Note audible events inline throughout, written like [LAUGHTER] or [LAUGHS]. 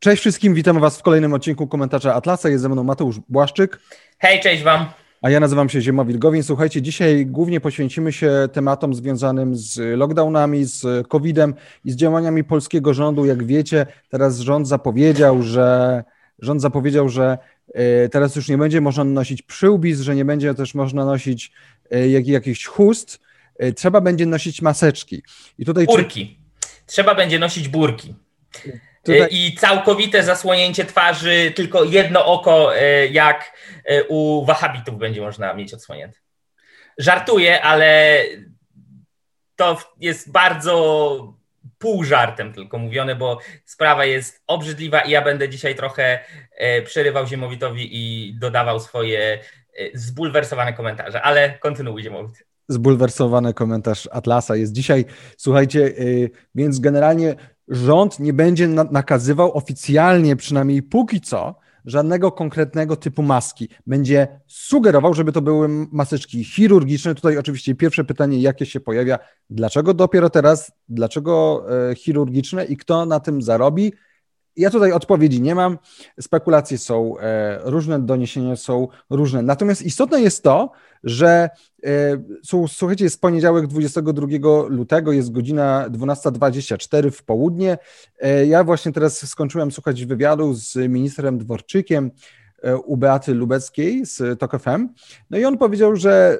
Cześć wszystkim, witamy Was w kolejnym odcinku komentarza Atlasa. Jest ze mną Mateusz Błaszczyk. Hej, cześć Wam. A ja nazywam się Ziema Wilgowin. Słuchajcie, dzisiaj głównie poświęcimy się tematom związanym z lockdownami, z COVID-em i z działaniami polskiego rządu. Jak wiecie, teraz rząd zapowiedział, że rząd zapowiedział, że e, teraz już nie będzie można nosić przyłbic, że nie będzie też można nosić e, jak, jakichś chust. E, trzeba będzie nosić maseczki. I tutaj burki. Trzeba będzie nosić burki. Tutaj... I całkowite zasłonięcie twarzy, tylko jedno oko, jak u wahabitów będzie można mieć odsłonięte. Żartuję, ale to jest bardzo pół żartem tylko mówione, bo sprawa jest obrzydliwa i ja będę dzisiaj trochę e, przerywał Ziemowitowi i dodawał swoje e, zbulwersowane komentarze, ale kontynuuj Ziemowit. Zbulwersowany komentarz Atlasa jest dzisiaj. Słuchajcie, e, więc generalnie rząd nie będzie nakazywał oficjalnie, przynajmniej póki co, żadnego konkretnego typu maski. Będzie sugerował, żeby to były maseczki chirurgiczne. Tutaj oczywiście pierwsze pytanie, jakie się pojawia, dlaczego dopiero teraz, dlaczego e, chirurgiczne i kto na tym zarobi? Ja tutaj odpowiedzi nie mam. Spekulacje są e, różne, doniesienia są różne. Natomiast istotne jest to, że e, słuchajcie, jest poniedziałek 22 lutego, jest godzina 12.24 w południe. E, ja właśnie teraz skończyłem słuchać wywiadu z ministrem Dworczykiem u Beaty Lubeckiej z TOK FM. No i on powiedział, że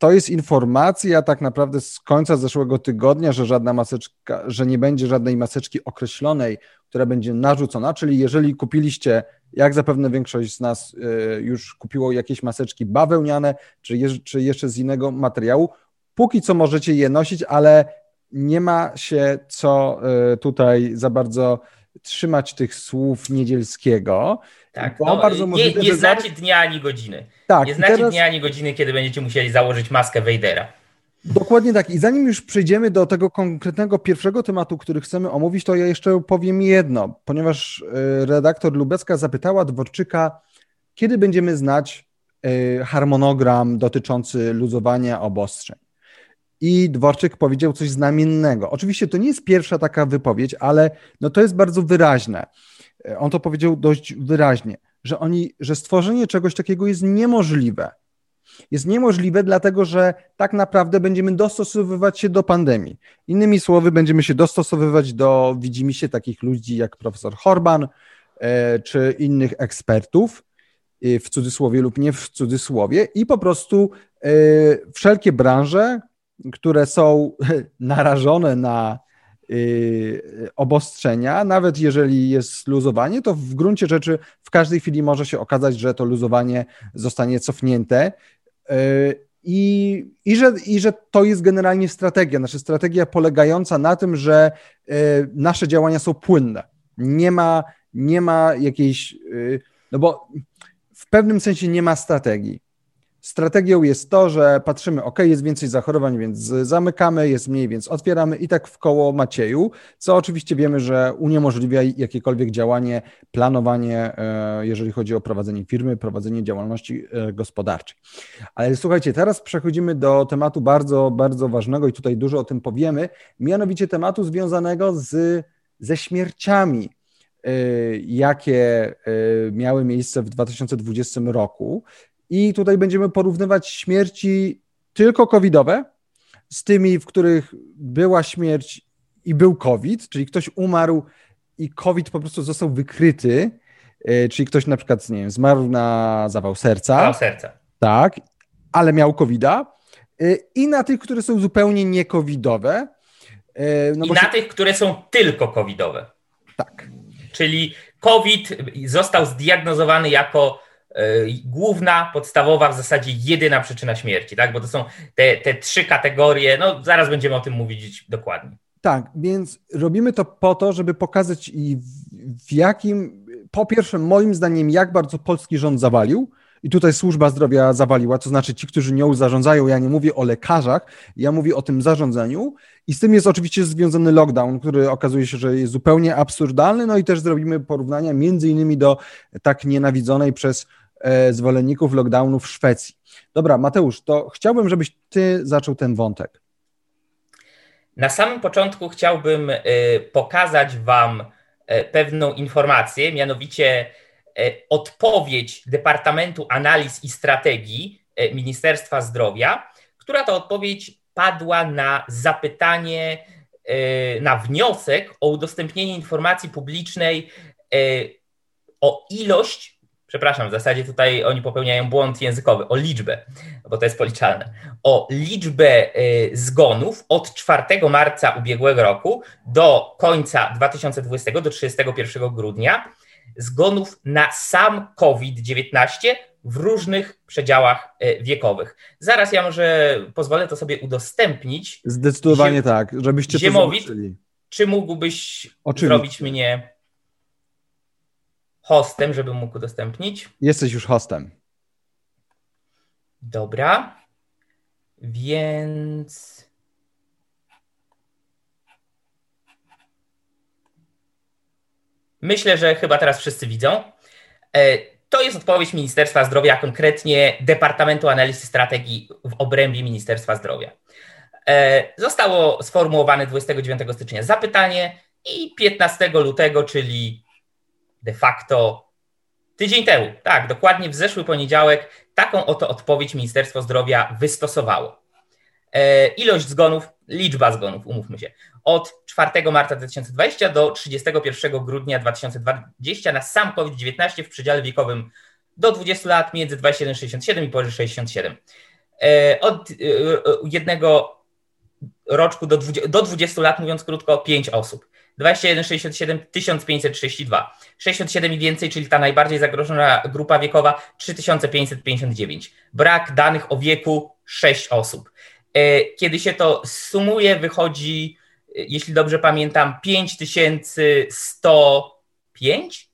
to jest informacja tak naprawdę z końca zeszłego tygodnia, że żadna maseczka, że nie będzie żadnej maseczki określonej, która będzie narzucona, czyli jeżeli kupiliście, jak zapewne większość z nas y, już kupiło jakieś maseczki bawełniane, czy, czy jeszcze z innego materiału, póki co możecie je nosić, ale nie ma się co y, tutaj za bardzo trzymać tych słów niedzielskiego. Tak, no, bardzo nie, możliwe, nie znacie dnia ani godziny. Tak, nie znacie teraz... dnia ani godziny, kiedy będziecie musieli założyć maskę Wejdera. Dokładnie tak. I zanim już przejdziemy do tego konkretnego pierwszego tematu, który chcemy omówić, to ja jeszcze powiem jedno, ponieważ e, redaktor Lubecka zapytała Dworczyka, kiedy będziemy znać e, harmonogram dotyczący luzowania obostrzeń. I Dworczyk powiedział coś znamiennego. Oczywiście to nie jest pierwsza taka wypowiedź, ale no to jest bardzo wyraźne. E, on to powiedział dość wyraźnie, że oni, że stworzenie czegoś takiego jest niemożliwe. Jest niemożliwe, dlatego że tak naprawdę będziemy dostosowywać się do pandemii. Innymi słowy, będziemy się dostosowywać do widzimisię takich ludzi jak profesor Horban e, czy innych ekspertów, e, w cudzysłowie lub nie w cudzysłowie, i po prostu wszelkie branże, które są [LAUGHS] narażone na obostrzenia, nawet jeżeli jest luzowanie, to w gruncie rzeczy w każdej chwili może się okazać, że to luzowanie zostanie cofnięte. Y, I, i, że, I że to jest generalnie strategia, nasza strategia polegająca na tym, że y, nasze działania są płynne. Nie ma, nie ma jakiejś, no bo w pewnym sensie nie ma strategii. Strategią jest to, że patrzymy, ok, jest więcej zachorowań, więc zamykamy, jest mniej, więc otwieramy i tak w koło Macieju, co oczywiście wiemy, że uniemożliwia jakiekolwiek działanie, planowanie, e, jeżeli chodzi o prowadzenie firmy, prowadzenie działalności e, gospodarczej. Ale słuchajcie, teraz przechodzimy do tematu bardzo, bardzo ważnego i tutaj dużo o tym powiemy, mianowicie tematu związanego z, ze śmierciami e, jakie miały miejsce w 2020 roku. I tutaj będziemy porównywać śmierci tylko covidowe z tymi, w których była śmierć i był COVID, czyli ktoś umarł i COVID po prostu został wykryty, e, czyli ktoś na przykład, nie wiem, zmarł na zawał serca. Zawał serca. Tak, ale miał COVIDa. E, I na tych, które są zupełnie nie covidowe. E, no I na się... tych, które są tylko covidowe. Tak. Czyli COVID został zdiagnozowany jako główna, podstawowa, w zasadzie jedyna przyczyna śmierci, tak? Bo to są te, te trzy kategorie, no zaraz będziemy o tym mówić dokładnie. Tak, więc robimy to po to, żeby pokazać i w, jakim, po pierwsze moim zdaniem, jak bardzo polski rząd zawalił, i tutaj służba zdrowia zawaliła, to znaczy ci, którzy nią zarządzają, ja nie mówię o lekarzach, ja mówię o tym zarządzaniu i z tym jest oczywiście związany lockdown, który okazuje się, że jest zupełnie absurdalny, no i też zrobimy porównania między innymi do tak nienawidzonej przez E, zwolenników lockdownu w Szwecji. Dobra, Mateusz, to chciałbym, żebyś ty zaczął ten wątek. Na samym początku chciałbym e, pokazać Wam pewną informację, mianowicie odpowiedź Departamentu Analiz i Strategii Ministerstwa Zdrowia, która to odpowiedź padła na zapytanie, na wniosek o udostępnienie informacji publicznej o ilość przepraszam, w zasadzie tutaj oni popełniają błąd językowy, o liczbę, bo to jest policzalne, o liczbę y, zgonów od 4 marca ubiegłego roku do końca 2020, do 31 grudnia, zgonów na sam COVID-19 w różnych przedziałach y, wiekowych. Zaraz ja może pozwolę to sobie udostępnić. Zdecydowanie Ziem... tak, żebyście Ziemowit, to zobaczyli. Czy mógłbyś Oczywiście. zrobić mnie hostem, żeby mógł udostępnić. Jesteś już hostem. Dobra. Więc. Myślę, że chyba teraz wszyscy widzą. E, to jest odpowiedź Ministerstwa Zdrowia, konkretnie Departamentu Analizy Strategii w obrębie Ministerstwa Zdrowia. E, zostało sformułowane 29 stycznia zapytanie i 15 lutego, czyli de facto tydzień temu, tak, dokładnie w zeszły poniedziałek, taką oto odpowiedź Ministerstwo Zdrowia wystosowało. E, ilość zgonów, liczba zgonów, umówmy się, od 4 marca 2020 do 31 grudnia 2020 na sam COVID-19 w przedziale wiekowym do 20 lat między 21,67 i powyżej 67. E, od e, jednego roczku do 20, do 20 lat, mówiąc krótko, 5 osób. 21, 67, 1532. 67 i więcej, czyli ta najbardziej zagrożona grupa wiekowa 3559. Brak danych o wieku 6 osób. E, kiedy się to sumuje, wychodzi, e, jeśli dobrze pamiętam, 5105.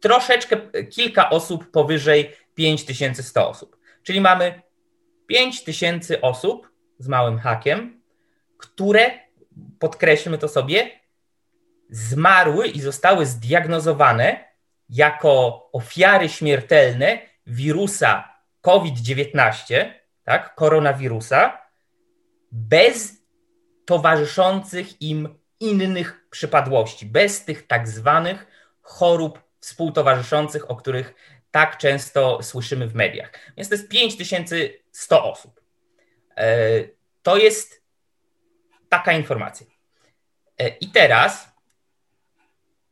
Troszeczkę, e, kilka osób powyżej 5100 osób. Czyli mamy 5000 osób z małym hakiem, które, podkreślmy to sobie, zmarły i zostały zdiagnozowane jako ofiary śmiertelne wirusa COVID-19, tak, koronawirusa, bez towarzyszących im innych przypadłości, bez tych tak zwanych chorób współtowarzyszących, o których tak często słyszymy w mediach. Więc to jest 5100 osób. E, to jest taka informacja. E, I teraz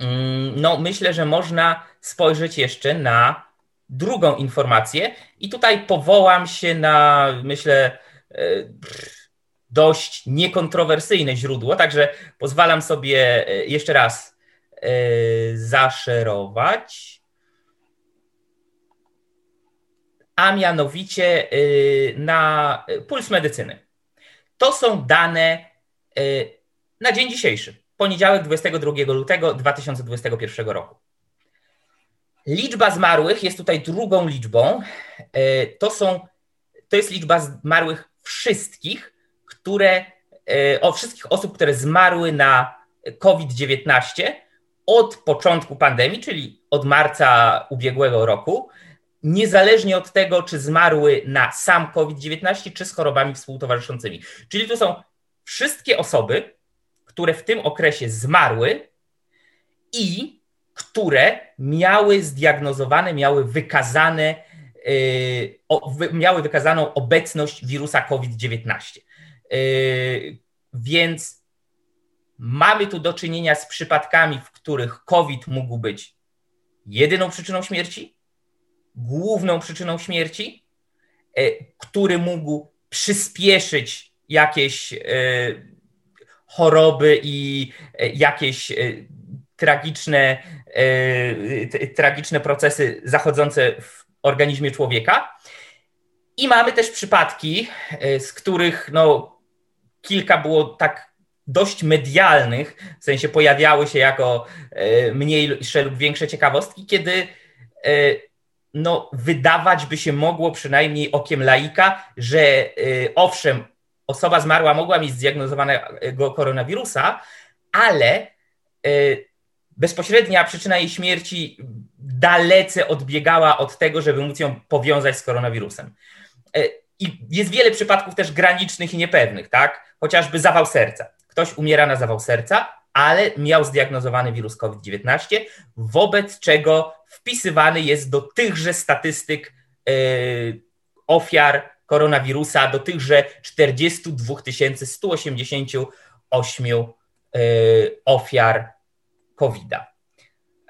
Mm, no myślę, że można spojrzeć jeszcze na drugą informację i tutaj powołam się na, myślę, e, dość niekontrowersyjne źródło, także pozwalam sobie e, jeszcze raz zaszerować. A mianowicie na puls medycyny. To są dane na dzień dzisiejszy poniedziałek 22 lutego 2021 roku. Liczba zmarłych jest tutaj drugą liczbą. E, to, są, to jest liczba zmarłych wszystkich, które, e, o wszystkich osób, które zmarły na COVID-19 od początku pandemii, czyli od marca ubiegłego roku, niezależnie od tego, czy zmarły na sam COVID-19, czy z chorobami współtowarzyszącymi. Czyli to są wszystkie osoby, które w tym okresie zmarły i które miały zdiagnozowane, miały wykazane, yy, o, miały wykazaną obecność wirusa COVID-19. Yy, więc mamy tu do czynienia z przypadkami, w których COVID mógł być jedyną przyczyną śmierci, główną przyczyną śmierci, yy, który mógł przyspieszyć jakieś yy, choroby i e, jakieś e, tragiczne, e, tragiczne procesy zachodzące w organizmie człowieka. I mamy też przypadki, z których no, kilka było tak dość medialnych, w sensie pojawiały się jako mniejsze lub większe ciekawostki, kiedy no, wydawać by się mogło, przynajmniej okiem laika, że owszem, osoba zmarła mogła mieć zdiagnozowanego koronawirusa, ale y, bezpośrednia przyczyna jej śmierci dalece odbiegała od tego, żeby móc ją powiązać z koronawirusem. Y, I jest wiele przypadków też granicznych i niepewnych, tak? Chociażby zawał serca. Ktoś umiera na zawał serca, ale miał zdiagnozowany wirus COVID-19, wobec czego wpisywany jest do tychże statystyk yy, ofiar koronawirusa, do tychże 42 188 yy, ofiar COVID-a.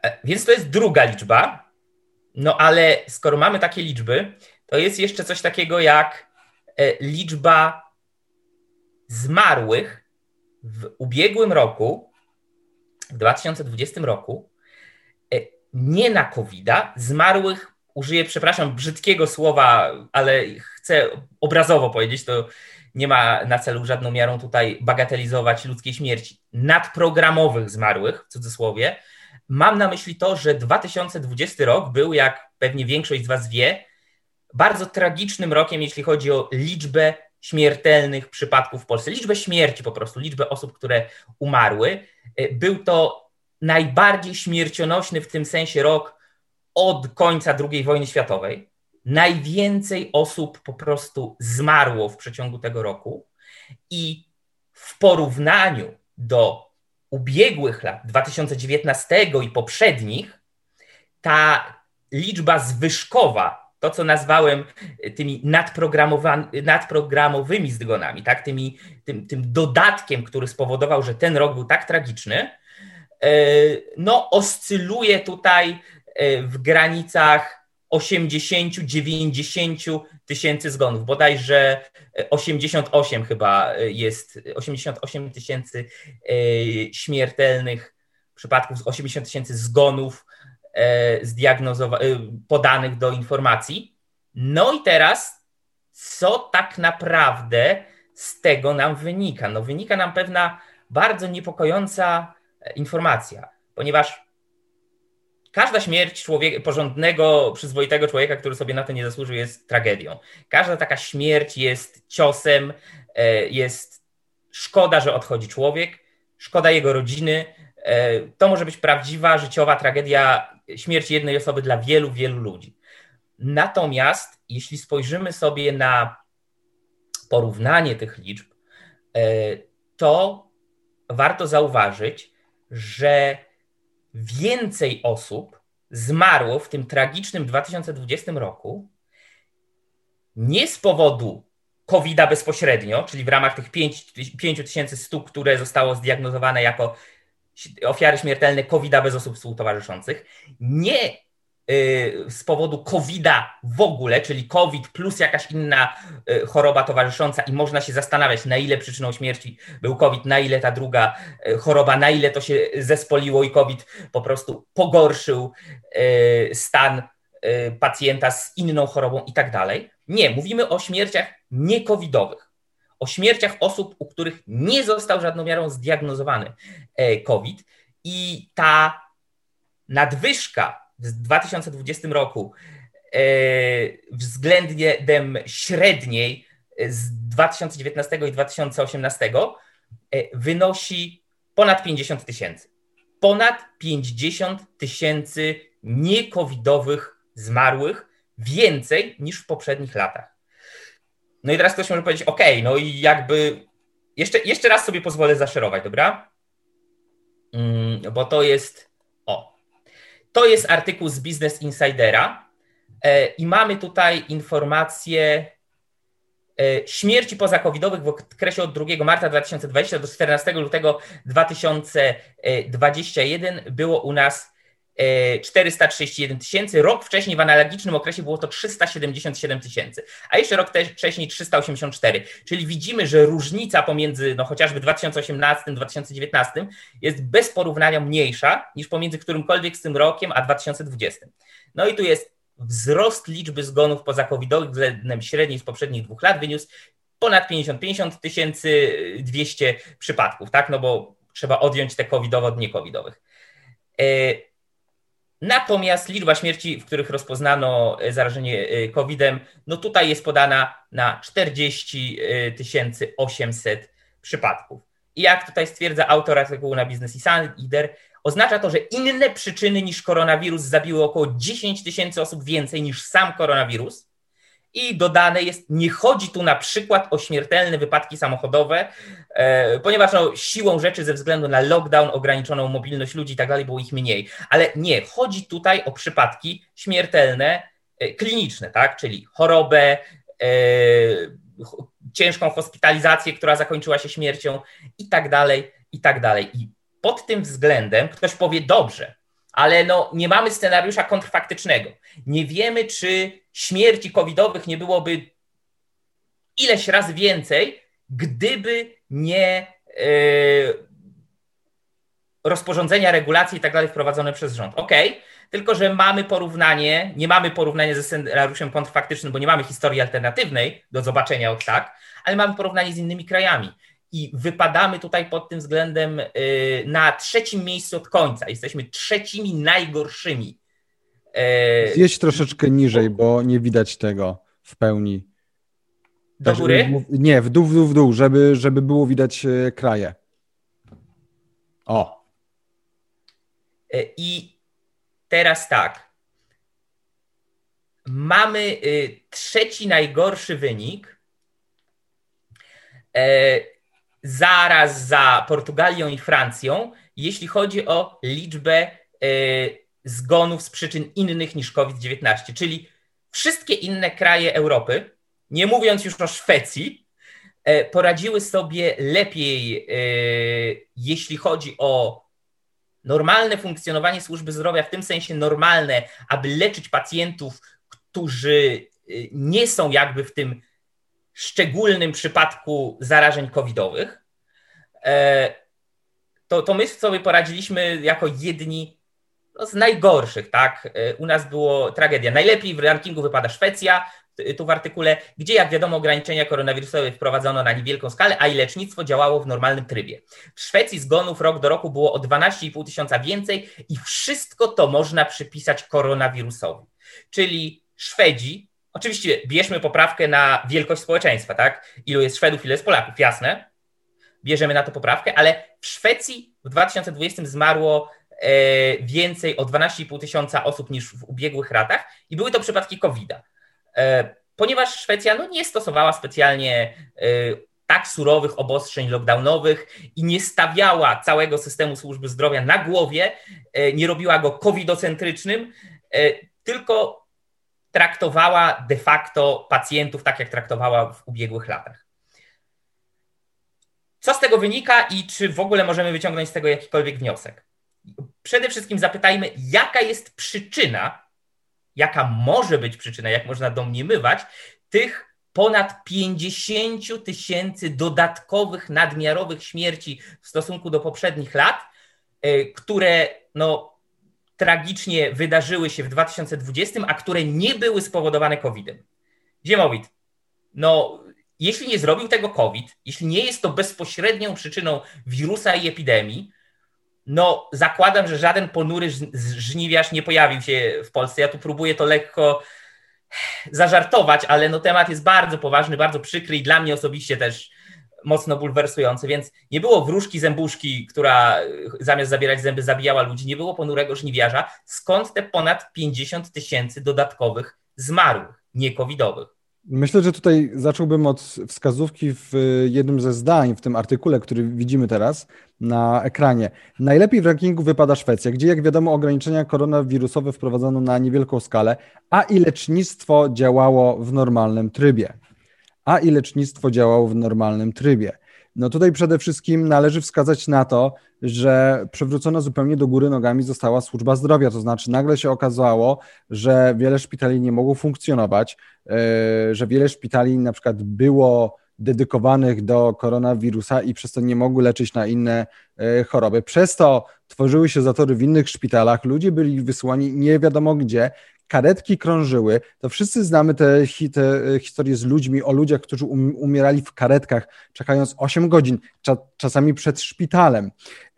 E, więc to jest druga liczba, no ale skoro mamy takie liczby, to jest jeszcze coś takiego jak e, liczba zmarłych w ubiegłym roku, w 2020 roku, e, nie na covid zmarłych, użyję, przepraszam, brzydkiego słowa, ale chcę obrazowo powiedzieć, to nie ma na celu żadną miarą tutaj bagatelizować ludzkiej śmierci, nadprogramowych zmarłych, w cudzysłowie. Mam na myśli to, że 2020 rok był, jak pewnie większość z Was wie, bardzo tragicznym rokiem, jeśli chodzi o liczbę śmiertelnych przypadków w Polsce, liczbę śmierci po prostu, liczbę osób, które umarły. Był to najbardziej śmiercionośny w tym sensie rok od końca II wojny światowej. Najwięcej osób po prostu zmarło w przeciągu tego roku i w porównaniu do ubiegłych lat, 2019 i poprzednich, ta liczba zwyżkowa to, co nazwałem tymi nadprogramowymi zgonami, tak? Tymi, tym, tym dodatkiem, który spowodował, że ten rok był tak tragiczny, e, no oscyluje tutaj w granicach 80-90 tysięcy zgonów. Bodajże 88 chyba jest, 88 tysięcy śmiertelnych przypadków, 80 tysięcy zgonów podanych do informacji. No i teraz, co tak naprawdę z tego nam wynika? No wynika nam pewna bardzo niepokojąca e, informacja, ponieważ każda śmierć człowieka, porządnego, przyzwoitego człowieka, który sobie na to nie zasłużył, jest tragedią. Każda taka śmierć jest ciosem, e, jest szkoda, że odchodzi człowiek, szkoda jego rodziny. To może być prawdziwa, życiowa tragedia śmierć jednej osoby dla wielu, wielu ludzi. Natomiast jeśli spojrzymy sobie na porównanie tych liczb, e, to warto zauważyć, że więcej osób zmarło w tym tragicznym 2020 roku nie z powodu COVID-a bezpośrednio, czyli w ramach tych 5100, które zostało zdiagnozowane jako ofiary śmiertelne COVID-a bez osób współtowarzyszących, nie z powodu COVID-a w ogóle, czyli COVID plus jakaś inna y, choroba towarzysząca i można się zastanawiać, na ile przyczyną śmierci był COVID, na ile ta druga y, choroba, na ile to się zespoliło i COVID po prostu pogorszył stan pacjenta z inną chorobą i tak dalej. Nie, mówimy o śmierciach niekowidowych o śmierciach osób, u których nie został żadną miarą zdiagnozowany e, COVID. I ta nadwyżka w 2020 roku e, względem średniej z 2019 i 2018 e, wynosi ponad 50 tysięcy. Ponad 50 tysięcy niekowidowych zmarłych, więcej niż w poprzednich latach. No i teraz ktoś może powiedzieć, OK, no i jakby jeszcze, jeszcze raz sobie pozwolę zaszerować, dobra? Mm, bo to jest, to jest artykuł z Business Insidera e, i mamy tutaj informację e, śmierci pozakowidowych w okresie od 2 marca 2020 do 14 lutego 2021 było u nas 431 tysięcy, rok wcześniej w analogicznym okresie było to 377 tysięcy, a jeszcze rok wcześniej 384. Czyli widzimy, że różnica pomiędzy no, chociażby 2018 a 2019 jest bez porównania mniejsza niż pomiędzy którymkolwiek z tym rokiem a 2020. No i tu jest wzrost liczby zgonów pozakowidowych względem średniej z poprzednich dwóch lat wyniósł ponad 50, 50 tysięcy 200 przypadków, tak? No bo trzeba odjąć te covidowe od niecovidowych. E, Natomiast liczba śmierci, w których rozpoznano e, zarażenie e, COVID-em, no tutaj jest podana na 40 800 przypadków. I jak tutaj stwierdza autor artykułu na Business Insider, oznacza to, że inne przyczyny niż koronawirus zabiły około 10 tysięcy osób więcej niż sam koronawirus I dodane jest, nie chodzi tu na przykład o śmiertelne wypadki samochodowe, e, ponieważ no, siłą rzeczy ze względu na lockdown, ograniczoną mobilność ludzi i tak dalej było ich mniej. Ale nie, chodzi tutaj o przypadki śmiertelne, e, kliniczne, tak? czyli chorobę, e, ciężką hospitalizację, która zakończyła się śmiercią i tak dalej, i tak dalej. I pod tym względem ktoś powie dobrze, ale no, nie mamy scenariusza kontrfaktycznego. Nie wiemy, czy śmierci covidowych nie byłoby ileś razy więcej, gdyby nie yy, rozporządzenia, regulacje i tak dalej wprowadzone przez rząd. OK, tylko że mamy porównanie, nie mamy porównania ze scenariuszem kontrfaktycznym, bo nie mamy historii alternatywnej do zobaczenia od tak, ale mamy porównanie z innymi krajami i wypadamy tutaj pod tym względem y, na trzecim miejscu od końca. Jesteśmy trzecimi najgorszymi. Y, Zjeść troszeczkę niżej, bo nie widać tego w pełni. Do góry? Nie, w dół, w dół, w dół, żeby, żeby było widać y, kraje. O. I teraz tak. Mamy trzeci najgorszy wynik zaraz za Portugalią i Francją, jeśli chodzi o liczbę e, zgonów z przyczyn innych niż COVID-19, czyli wszystkie inne kraje Europy, nie mówiąc już o Szwecji, e, poradziły sobie lepiej, e, jeśli chodzi o normalne funkcjonowanie służby zdrowia, w tym sensie normalne, aby leczyć pacjentów, którzy nie są jakby w tym szczególnym przypadku zarażeń covidowych, e, to, to my sobie poradziliśmy jako jedni no, z najgorszych, tak? E, u nas było tragedia. Najlepiej w rankingu wypada Szwecja, tu w artykule, gdzie jak wiadomo ograniczenia koronawirusowe wprowadzono na niewielką skalę, a i lecznictwo działało w normalnym trybie. W Szwecji zgonów rok do roku było o 12,5 tysiąca więcej i wszystko to można przypisać koronawirusowi. Czyli Szwedzi Oczywiście bierzmy poprawkę na wielkość społeczeństwa, tak? Ilu jest Szwedów, ile jest Polaków, jasne. Bierzemy na to poprawkę, ale w Szwecji w 2020 zmarło e, więcej o 12,5 tysiąca osób niż w ubiegłych latach i były to przypadki COVID-a. E, ponieważ Szwecja no, nie stosowała specjalnie e, tak surowych obostrzeń lockdownowych i nie stawiała całego systemu służby zdrowia na głowie, nie robiła go covidocentrycznym, tylko traktowała de facto pacjentów tak, jak traktowała w ubiegłych latach. Co z tego wynika i czy w ogóle możemy wyciągnąć z tego jakikolwiek wniosek? Przede wszystkim zapytajmy, jaka jest przyczyna, jaka może być przyczyna, jak można domniemywać, tych ponad 50 tysięcy dodatkowych nadmiarowych śmierci w stosunku do poprzednich lat, e, które no, tragicznie wydarzyły się w 2020, a które nie były spowodowane COVID-em. Ziemowit, no jeśli nie zrobił tego COVID, jeśli nie jest to bezpośrednią przyczyną wirusa i epidemii, no zakładam, że żaden ponury żniwiarz nie pojawił się w Polsce. Ja tu próbuję to lekko [SIGHS] zażartować, ale no temat jest bardzo poważny, bardzo przykry i dla mnie osobiście też mocno bulwersujący, więc nie było wróżki zębuszki, która zamiast zabierać zęby zabijała ludzi, nie było ponurego żniwiarza. Skąd te ponad 50 tysięcy dodatkowych zmarłych, nie covidowych? Myślę, że tutaj zacząłbym od wskazówki w jednym ze zdań w tym artykule, który widzimy teraz na ekranie. Najlepiej w rankingu wypada Szwecja, gdzie jak wiadomo ograniczenia koronawirusowe wprowadzono na niewielką skalę, a i lecznictwo działało w normalnym trybie a i lecznictwo działało w normalnym trybie. No tutaj przede wszystkim należy wskazać na to, że przywrócona zupełnie do góry nogami została służba zdrowia, to znaczy nagle się okazało, że wiele szpitali nie mogło funkcjonować, e, że wiele szpitali na przykład było dedykowanych do koronawirusa i przez to nie mogły leczyć na inne e, choroby. Przez to tworzyły się zatory w innych szpitalach, ludzie byli wysyłani nie wiadomo gdzie karetki krążyły, to wszyscy znamy te, te e, historie z ludźmi, o ludziach, którzy um, umierali w karetkach, czekając 8 godzin, cza, czasami przed szpitalem.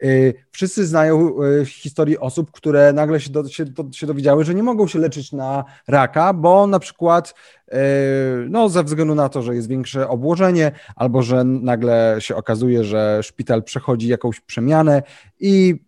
E, wszyscy znają e, historię osób, które nagle się, do, się, do, się dowiedziały, że nie mogą się leczyć na raka, bo na przykład no, ze względu na to, że jest większe obłożenie, albo że nagle się okazuje, że szpital przechodzi jakąś przemianę i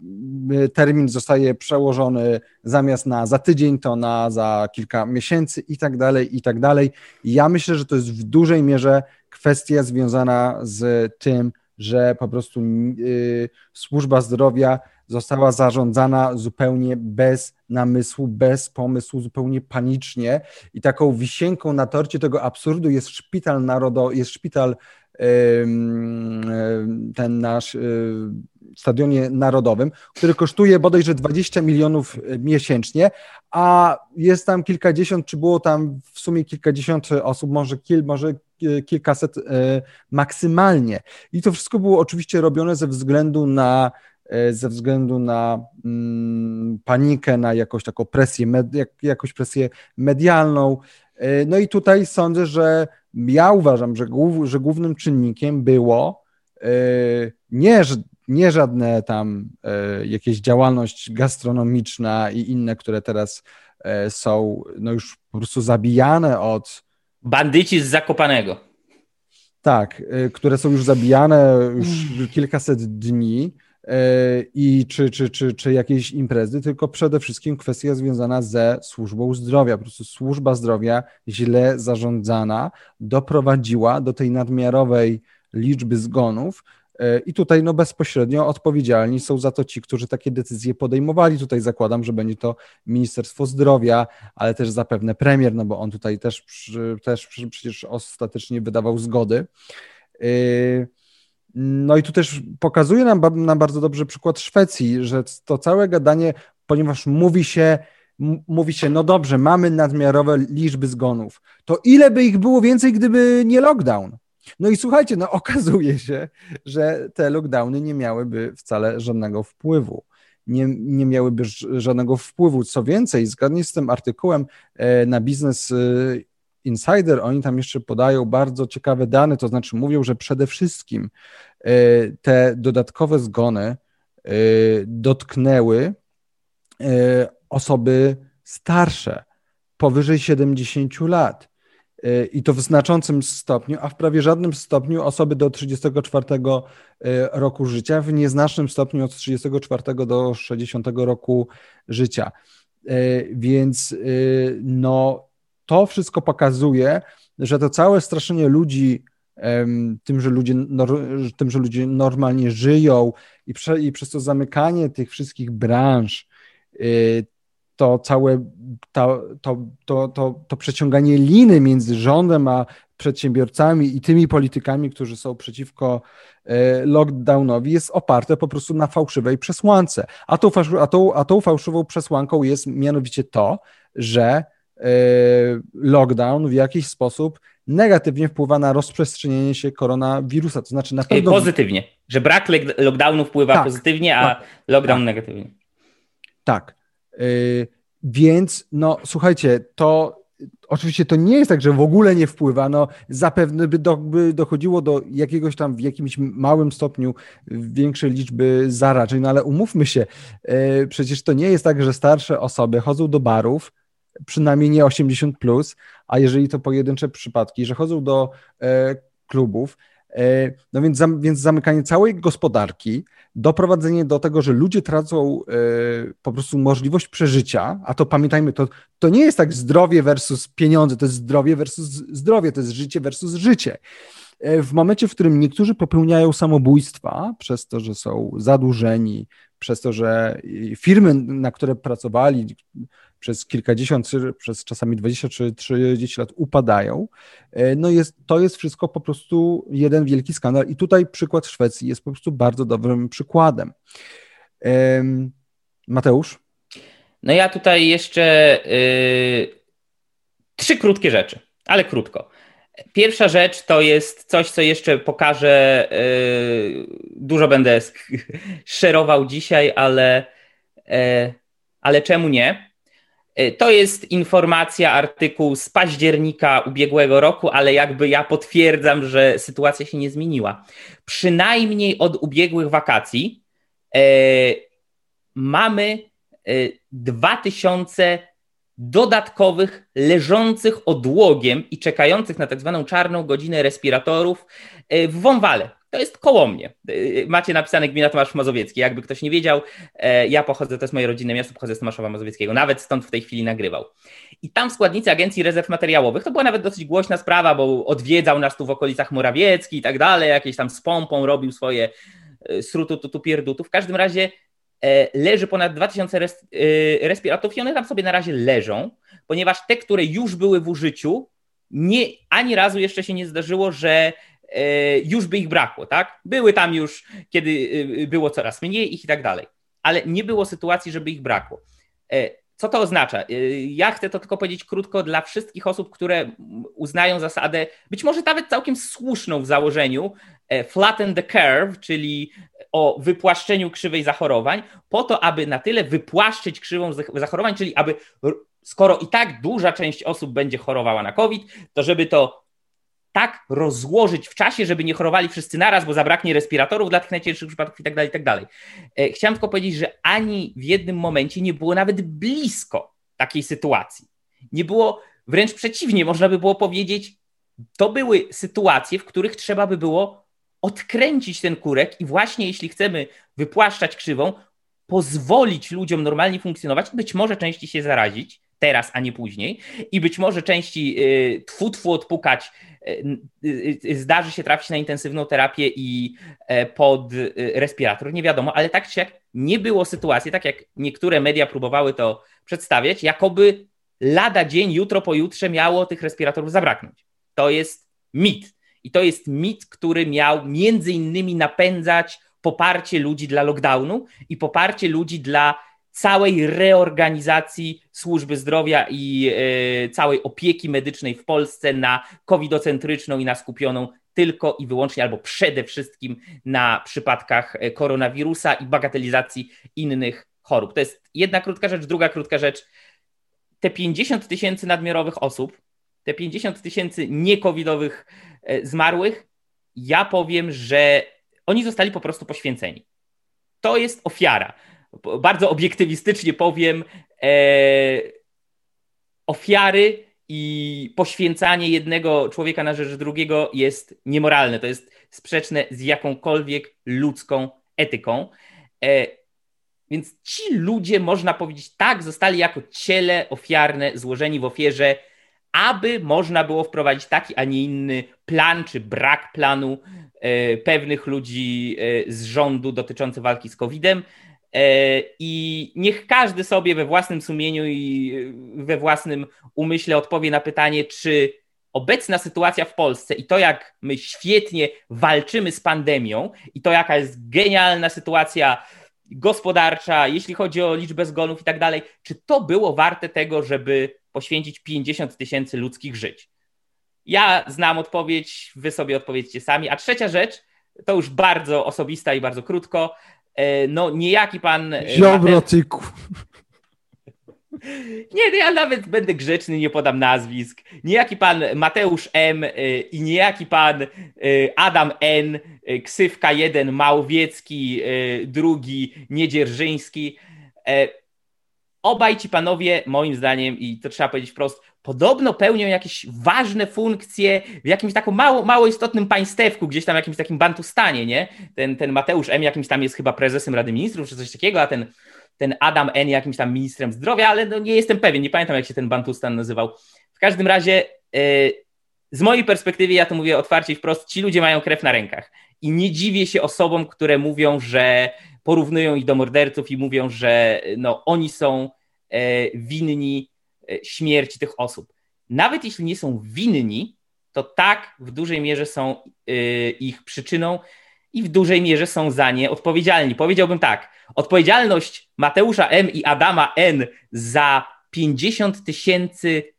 termin zostaje przełożony zamiast na za tydzień, to na za kilka miesięcy i tak dalej, i tak dalej. Ja myślę, że to jest w dużej mierze kwestia związana z tym, że po prostu yy, służba zdrowia została zarządzana zupełnie bez namysłu, bez pomysłu, zupełnie panicznie. I taką wisienką na torcie tego absurdu jest szpital narodowy, jest szpital ten nasz y, stadionie narodowym, który kosztuje bodajże 20 milionów miesięcznie, a jest tam kilkadziesiąt, czy było tam w sumie kilkadziesiąt osób, może, kil, może kilkaset y, maksymalnie. I to wszystko było oczywiście robione ze względu na E, ze względu na mm, panikę, na jakąś taką presję, med, jak, jakąś presję medialną. E, no i tutaj sądzę, że ja uważam, że, głów, że głównym czynnikiem było e, nie, nie żadne tam jakieś działalność gastronomiczna i inne, które teraz są no już po prostu zabijane od. Bandyci z Zakopanego. Tak, które są już zabijane już kilkaset dni. E, i czy, czy, czy, czy jakieś imprezy, tylko przede wszystkim kwestia związana ze służbą zdrowia. Po prostu służba zdrowia źle zarządzana doprowadziła do tej nadmiarowej liczby zgonów. E, I tutaj no, bezpośrednio odpowiedzialni są za to ci, którzy takie decyzje podejmowali. Tutaj zakładam, że będzie to Ministerstwo Zdrowia, ale też zapewne premier, no bo on tutaj też, też przecież ostatecznie wydawał zgody. Yy, no i tu też pokazuje nam, nam bardzo dobrze przykład Szwecji, że to całe gadanie, ponieważ mówi się, mówi się, no dobrze, mamy nadmiarowe liczby zgonów, to ile by ich było więcej, gdyby nie lockdown? No i słuchajcie, no [LAUGHS] okazuje się, że te lockdowny nie miałyby wcale żadnego wpływu. Nie, nie miałyby żadnego wpływu. Co więcej, zgodnie z tym artykułem e, na biznes e, Insider, oni tam jeszcze podają bardzo ciekawe dane, to znaczy mówią, że przede wszystkim e, te dodatkowe zgony dotknęły osoby starsze, powyżej 70 lat. I to w znaczącym stopniu, a w prawie żadnym stopniu osoby do 34 roku życia, w nieznacznym stopniu od 34 do 60 roku życia. Więc no, to wszystko pokazuje, że to całe straszenie ludzi tym, że ludzie, tym, że ludzie normalnie żyją i, prze, i przez to zamykanie tych wszystkich branż, to całe to, to, to, to, to przeciąganie liny między rządem a przedsiębiorcami i tymi politykami, którzy są przeciwko e, lockdownowi, jest oparte po prostu na fałszywej przesłance. A tą, a tą, a tą fałszywą przesłanką jest mianowicie to, że E, lockdown w jakiś sposób negatywnie wpływa na rozprzestrzenienie się koronawirusa. To znaczy na pewno. Pozytywnie, że brak lockdownu wpływa tak, pozytywnie, a tak, lockdown tak. negatywnie. Tak. Yy, więc, no słuchajcie, to oczywiście to nie jest tak, że w ogóle nie wpływa. No, zapewne by, do, by dochodziło do jakiegoś tam w jakimś małym stopniu większej liczby zarażeń, no ale umówmy się, yy, przecież to nie jest tak, że starsze osoby chodzą do barów przynajmniej nie 80, plus, a jeżeli to pojedyncze przypadki, że chodzą do e, klubów. E, no więc, więc zamykanie całej gospodarki, doprowadzenie do tego, że ludzie tracą e, po prostu możliwość przeżycia, a to pamiętajmy, to, to nie jest tak zdrowie versus pieniądze, to jest zdrowie versus zdrowie, to jest życie versus życie. E, w momencie, w którym niektórzy popełniają samobójstwa przez to, że są zadłużeni, przez to, że firmy, na które pracowali, przez kilkadziesiąt, przez czasami 20 czy 30 lat upadają, e, no jest, to jest wszystko po prostu jeden wielki skandal. I tutaj przykład Szwecji jest po prostu bardzo dobrym przykładem. Mateusz? No ja tutaj jeszcze yy, trzy krótkie rzeczy, ale krótko. Pierwsza rzecz to jest coś, co jeszcze pokażę. Yy, dużo będę [LAUGHS] szerował dzisiaj, ale, yy, ale czemu nie? E, to jest informacja, artykuł z października ubiegłego roku, ale jakby ja potwierdzam, że sytuacja się nie zmieniła. Przynajmniej od ubiegłych wakacji e, mamy e, 2000 dodatkowych, leżących odłogiem i czekających na tak zwaną czarną godzinę respiratorów e, w Wąwale. To jest koło mnie. E, macie napisane gmina Tomasz Mazowiecki. Jakby ktoś nie wiedział, e, ja pochodzę, to jest moje rodzinne miasto, pochodzę z Tomaszowa Mazowieckiego. Nawet stąd w tej chwili nagrywał. I tam składnicy Agencji Rezerw Materiałowych, to była nawet dosyć głośna sprawa, bo odwiedzał nas tu w okolicach Morawiecki i tak dalej, jakieś tam z pompą robił swoje srutu, tutu, pierdutu. W każdym razie leży ponad 2000 respiratorów i one tam sobie na razie leżą ponieważ te, które już były w użyciu, nie, ani razu jeszcze się nie zdarzyło, że e, już by ich brakło, tak? Były tam już, kiedy e, było coraz mniej ich i tak dalej, ale nie było sytuacji, żeby ich brakło. E, co to oznacza? Ja chcę to tylko powiedzieć krótko dla wszystkich osób, które uznają zasadę, być może nawet całkiem słuszną w założeniu, flatten the curve, czyli o wypłaszczeniu krzywej zachorowań, po to, aby na tyle wypłaszczyć krzywą zachorowań, czyli aby skoro i tak duża część osób będzie chorowała na COVID, to żeby to tak rozłożyć w czasie, żeby nie chorowali wszyscy naraz, bo zabraknie respiratorów dla tych najcięższych przypadków i tak dalej, i tak dalej. E, chciałem tylko powiedzieć, że ani w jednym momencie nie było nawet blisko takiej sytuacji. Nie było, wręcz przeciwnie, można by było powiedzieć, to były sytuacje, w których trzeba by było odkręcić ten kurek i właśnie jeśli chcemy wypłaszczać krzywą, pozwolić ludziom normalnie funkcjonować, być może częściej się zarazić, teraz, a nie później. I być może części y, tfu, tfu odpukać, y, y, zdarzy się trafić na intensywną terapię i e, pod respirator, nie wiadomo, ale tak czy jak nie było sytuacji, tak jak niektóre media próbowały to przedstawiać, jakoby lada dzień, jutro, pojutrze miało tych respiratorów zabraknąć. To jest mit. I to jest mit, który miał między innymi napędzać poparcie ludzi dla lockdownu i poparcie ludzi dla całej reorganizacji służby zdrowia i e, całej opieki medycznej w Polsce na covidocentryczną i na skupioną tylko i wyłącznie albo przede wszystkim na przypadkach e, koronawirusa i bagatelizacji innych chorób. To jest jedna krótka rzecz. Druga krótka rzecz. Te 50 tysięcy nadmiarowych osób, te 50 tysięcy niekowidowych e, zmarłych, ja powiem, że oni zostali po prostu poświęceni. To jest ofiara bardzo obiektywistycznie powiem, e, ofiary i poświęcanie jednego człowieka na rzecz drugiego jest niemoralne. To jest sprzeczne z jakąkolwiek ludzką etyką. E, więc ci ludzie, można powiedzieć, tak, zostali jako ciele ofiarne złożeni w ofierze, aby można było wprowadzić taki, a nie inny plan czy brak planu e, pewnych ludzi e, z rządu dotyczący walki z COVID-em. E, I niech każdy sobie we własnym sumieniu i we własnym umyśle odpowie na pytanie, czy obecna sytuacja w Polsce i to, jak my świetnie walczymy z pandemią, i to, jaka jest genialna sytuacja gospodarcza, jeśli chodzi o liczbę zgonów i tak dalej, czy to było warte tego, żeby poświęcić 50 tysięcy ludzkich żyć? Ja znam odpowiedź, wy sobie odpowiedzcie sami. A trzecia rzecz, to już bardzo osobista i bardzo krótko. E, no niejaki pan... E, Ziobrotyku. Nie, no ja nawet będę grzeczny, nie podam nazwisk. Niejaki pan Mateusz M. E, i niejaki pan Adam N. Ksywka 1 Małwiecki, drugi Niedzierżyński. Obaj ci panowie, moim zdaniem, i to trzeba powiedzieć wprost, podobno pełnią jakieś ważne funkcje w jakimś takim mało, mało istotnym państewku, gdzieś tam jakimś takim bantustanie, nie? Ten, ten Mateusz M. jakimś tam jest chyba prezesem Rady Ministrów czy coś takiego, a ten, ten Adam N. jakimś tam ministrem zdrowia, ale no nie jestem pewien, nie pamiętam jak się ten bantustan nazywał. W każdym razie yy, z mojej perspektywy, ja to mówię otwarcie i wprost, ci ludzie mają krew na rękach. I nie dziwię się osobom, które mówią, że porównują ich do morderców i mówią, że no, oni są winni E, śmierci tych osób. Nawet jeśli nie są winni, to tak w dużej mierze są e, ich przyczyną i w dużej mierze są za nie odpowiedzialni. Powiedziałbym tak: odpowiedzialność Mateusza M i Adama N za 50 tysięcy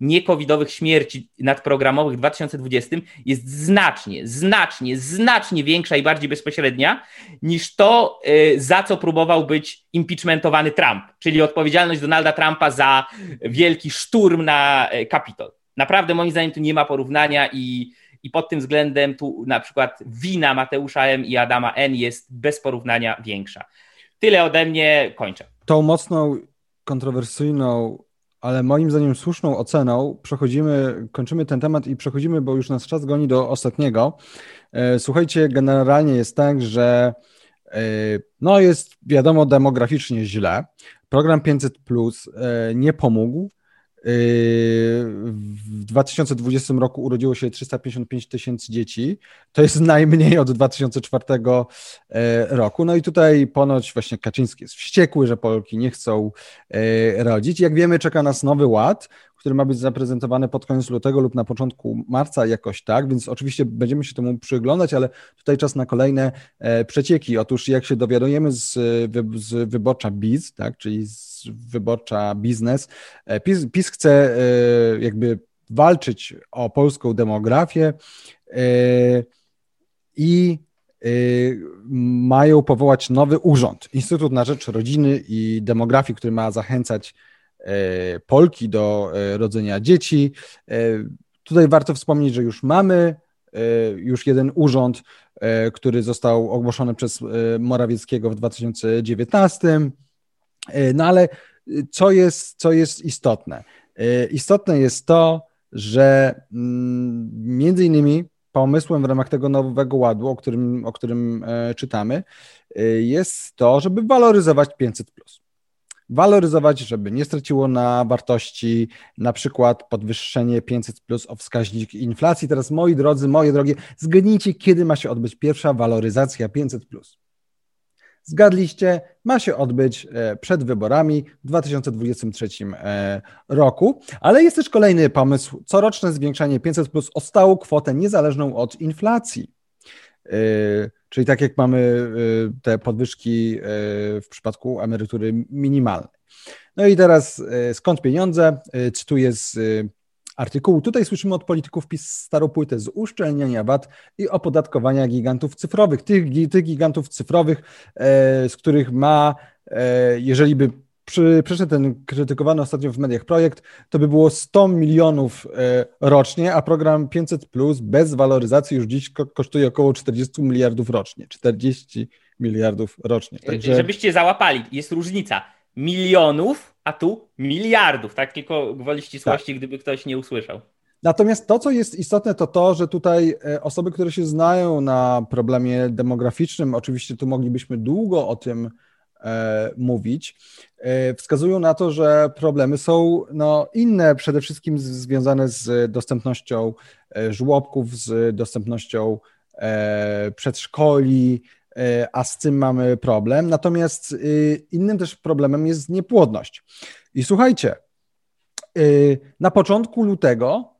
niekowidowych śmierci nadprogramowych w 2020 jest znacznie, znacznie, znacznie większa i bardziej bezpośrednia niż to, y, za co próbował być impeachmentowany Trump, czyli odpowiedzialność Donalda Trumpa za wielki szturm na y, Kapitol. Naprawdę moim zdaniem tu nie ma porównania i, i pod tym względem tu na przykład wina Mateusza M i Adama N jest bez porównania większa. Tyle ode mnie, kończę. Tą mocną, kontrowersyjną ale moim zdaniem słuszną oceną przechodzimy, kończymy ten temat i przechodzimy, bo już nas czas goni do ostatniego. E, słuchajcie, generalnie jest tak, że e, no jest wiadomo demograficznie źle. Program 500 Plus e, nie pomógł. W 2020 roku urodziło się 355 tysięcy dzieci. To jest najmniej od 2004 roku. No i tutaj ponoć właśnie Kaczyński jest wściekły, że Polki nie chcą rodzić. Jak wiemy, czeka nas nowy ład, który ma być zaprezentowany pod koniec lutego lub na początku marca jakoś tak, więc oczywiście będziemy się temu przyglądać, ale tutaj czas na kolejne e, przecieki. Otóż jak się dowiadujemy z, z wyborcza biz, tak, czyli z wyborcza biznes, e, PiS, PiS chce e, jakby walczyć o polską demografię i mają powołać nowy urząd, Instytut na Rzecz Rodziny i Demografii, który ma zachęcać Polki do e, rodzenia dzieci. E, tutaj warto wspomnieć, że już mamy już jeden urząd, który został ogłoszony przez Morawieckiego w 2019. No ale co jest, co jest istotne? Istotne jest to, że mm, między innymi pomysłem w ramach tego nowego ładu, o którym, o którym czytamy, jest to, żeby waloryzować 500 waloryzować, żeby nie straciło na wartości, na przykład podwyższenie 500 plus o wskaźnik inflacji. Teraz moi drodzy, moje drogie, zgadnijcie, kiedy ma się odbyć pierwsza waloryzacja 500 plus. Zgadliście, ma się odbyć e, przed wyborami w 2023 e, roku, ale jest też kolejny pomysł, coroczne zwiększanie 500 plus o stałą kwotę niezależną od inflacji. E, Czyli tak jak mamy y, te podwyżki y, w przypadku emerytury minimalnej. No i teraz y, skąd pieniądze? Cytuję z artykułu. Tutaj słyszymy od polityków PiS z uszczelniania VAT i opodatkowania gigantów cyfrowych. Tych, tych gigantów cyfrowych, z których ma, jeżeli by przy, przyszedł ten krytykowany ostatnio w mediach projekt, to by było 100 milionów e, rocznie, a program 500 plus bez waloryzacji już dziś kosztuje około 40 miliardów rocznie. 40 miliardów rocznie. Także... Żebyście załapali, jest różnica milionów, a tu miliardów, tak? Tylko gwoli ścisłości, tak. gdyby ktoś nie usłyszał. Natomiast to, co jest istotne, to to, że tutaj e, osoby, które się znają na problemie demograficznym, oczywiście tu moglibyśmy długo o tym E, mówić, e, wskazują na to, że problemy są no, inne, przede wszystkim związane z dostępnością e, żłobków, z dostępnością przedszkoli, a z tym mamy problem. Natomiast innym też problemem jest niepłodność. I słuchajcie, na początku lutego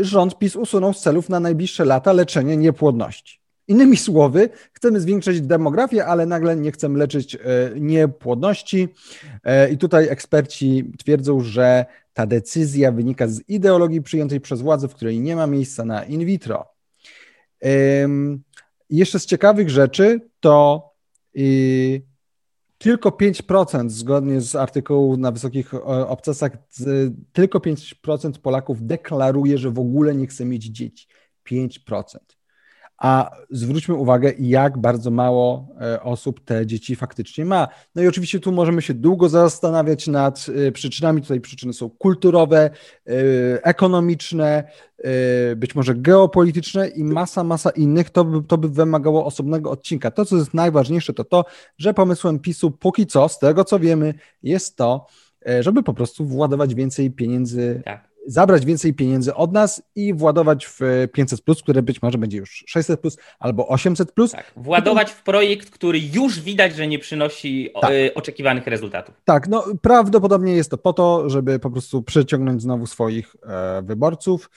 rząd PiS usunął z celów na najbliższe lata leczenie niepłodności. Innymi słowy, chcemy zwiększyć demografię, ale nagle nie chcemy leczyć e, niepłodności. E, I tutaj eksperci twierdzą, że ta decyzja wynika z ideologii przyjętej przez władzę, w której nie ma miejsca na in vitro. Jeszcze z ciekawych rzeczy to y, tylko 5%, zgodnie z artykułu na wysokich obcasach, tylko 5% Polaków deklaruje, że w ogóle nie chce mieć dzieci. 5% a zwróćmy uwagę, jak bardzo mało e, osób te dzieci faktycznie ma. No i oczywiście tu możemy się długo zastanawiać nad e, przyczynami. Tutaj przyczyny są kulturowe, e, ekonomiczne, być może geopolityczne i masa, masa innych. To by, to by wymagało osobnego odcinka. To, co jest najważniejsze, to to, że pomysłem PiSu póki co, z tego co wiemy, jest to, żeby po prostu władować więcej pieniędzy tak zabrać więcej pieniędzy od nas i władować w 500, które być może będzie już 600 albo 800. Tak, władować w projekt, który już widać, że nie przynosi tak. E, oczekiwanych rezultatów. Tak, no prawdopodobnie jest to po to, żeby po prostu przyciągnąć znowu swoich e, wyborców,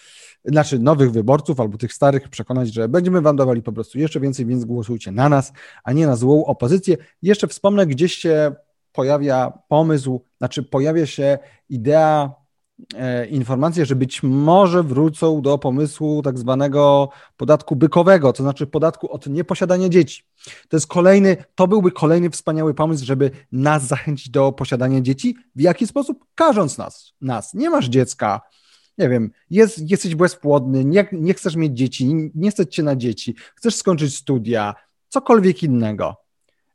znaczy nowych wyborców albo tych starych, przekonać, że będziemy wam dawali po prostu jeszcze więcej, więc głosujcie na nas, a nie na złą opozycję. Jeszcze wspomnę, gdzieś się pojawia pomysł, znaczy pojawia się idea E, informacje, że być może wrócą do pomysłu tak zwanego podatku bykowego, to znaczy podatku od nieposiadania dzieci. To jest kolejny, to byłby kolejny wspaniały pomysł, żeby nas zachęcić do posiadania dzieci. W jaki sposób? Każąc nas. nas. Nie masz dziecka, nie wiem, jest, jesteś bezpłodny, nie, nie chcesz mieć dzieci, nie stać cię na dzieci, chcesz skończyć studia, cokolwiek innego.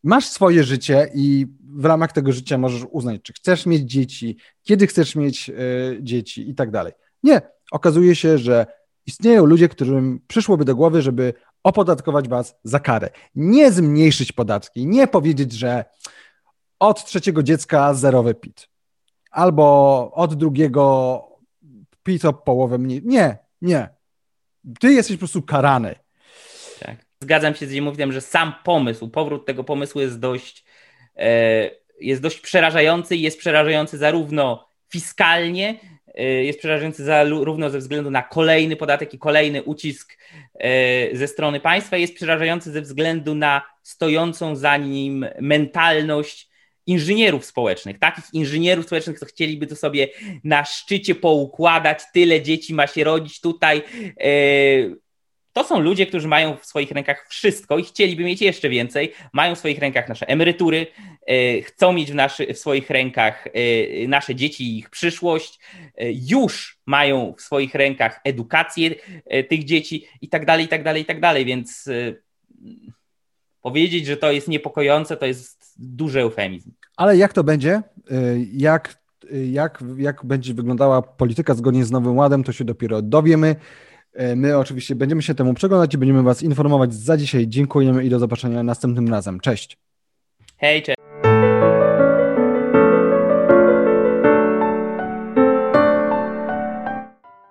Masz swoje życie i w ramach tego życia możesz uznać, czy chcesz mieć dzieci, kiedy chcesz mieć y, dzieci i tak dalej. Nie. Okazuje się, że istnieją ludzie, którym przyszłoby do głowy, żeby opodatkować was za karę. Nie zmniejszyć podatki, nie powiedzieć, że od trzeciego dziecka zerowy PIT, albo od drugiego PIT o połowę mniej. Nie, nie. Ty jesteś po prostu karany. Zgadzam się z Ziemowiem, że sam pomysł, powrót tego pomysłu jest dość, e, jest dość przerażający i jest przerażający zarówno fiskalnie, e, jest przerażający zarówno ze względu na kolejny podatek i kolejny ucisk e, ze strony państwa, jest przerażający ze względu na stojącą za nim mentalność inżynierów społecznych, takich inżynierów społecznych, co chcieliby to sobie na szczycie poukładać, tyle dzieci ma się rodzić tutaj. E, to są ludzie, którzy mają w swoich rękach wszystko i chcieliby mieć jeszcze więcej. Mają w swoich rękach nasze emerytury, e, chcą mieć w, naszy, w swoich rękach e, nasze dzieci i ich przyszłość, już mają w swoich rękach edukację tych dzieci i tak dalej, i tak dalej, i tak dalej, więc powiedzieć, że to jest niepokojące, to jest duży eufemizm. Ale jak to będzie? Jak, jak, jak będzie wyglądała polityka zgodnie z Nowym Ładem, to się dopiero dowiemy. Y, my oczywiście będziemy się temu przeglądać i będziemy Was informować za dzisiaj. Dziękujemy i do zobaczenia następnym razem. Cześć. Hej, cześć.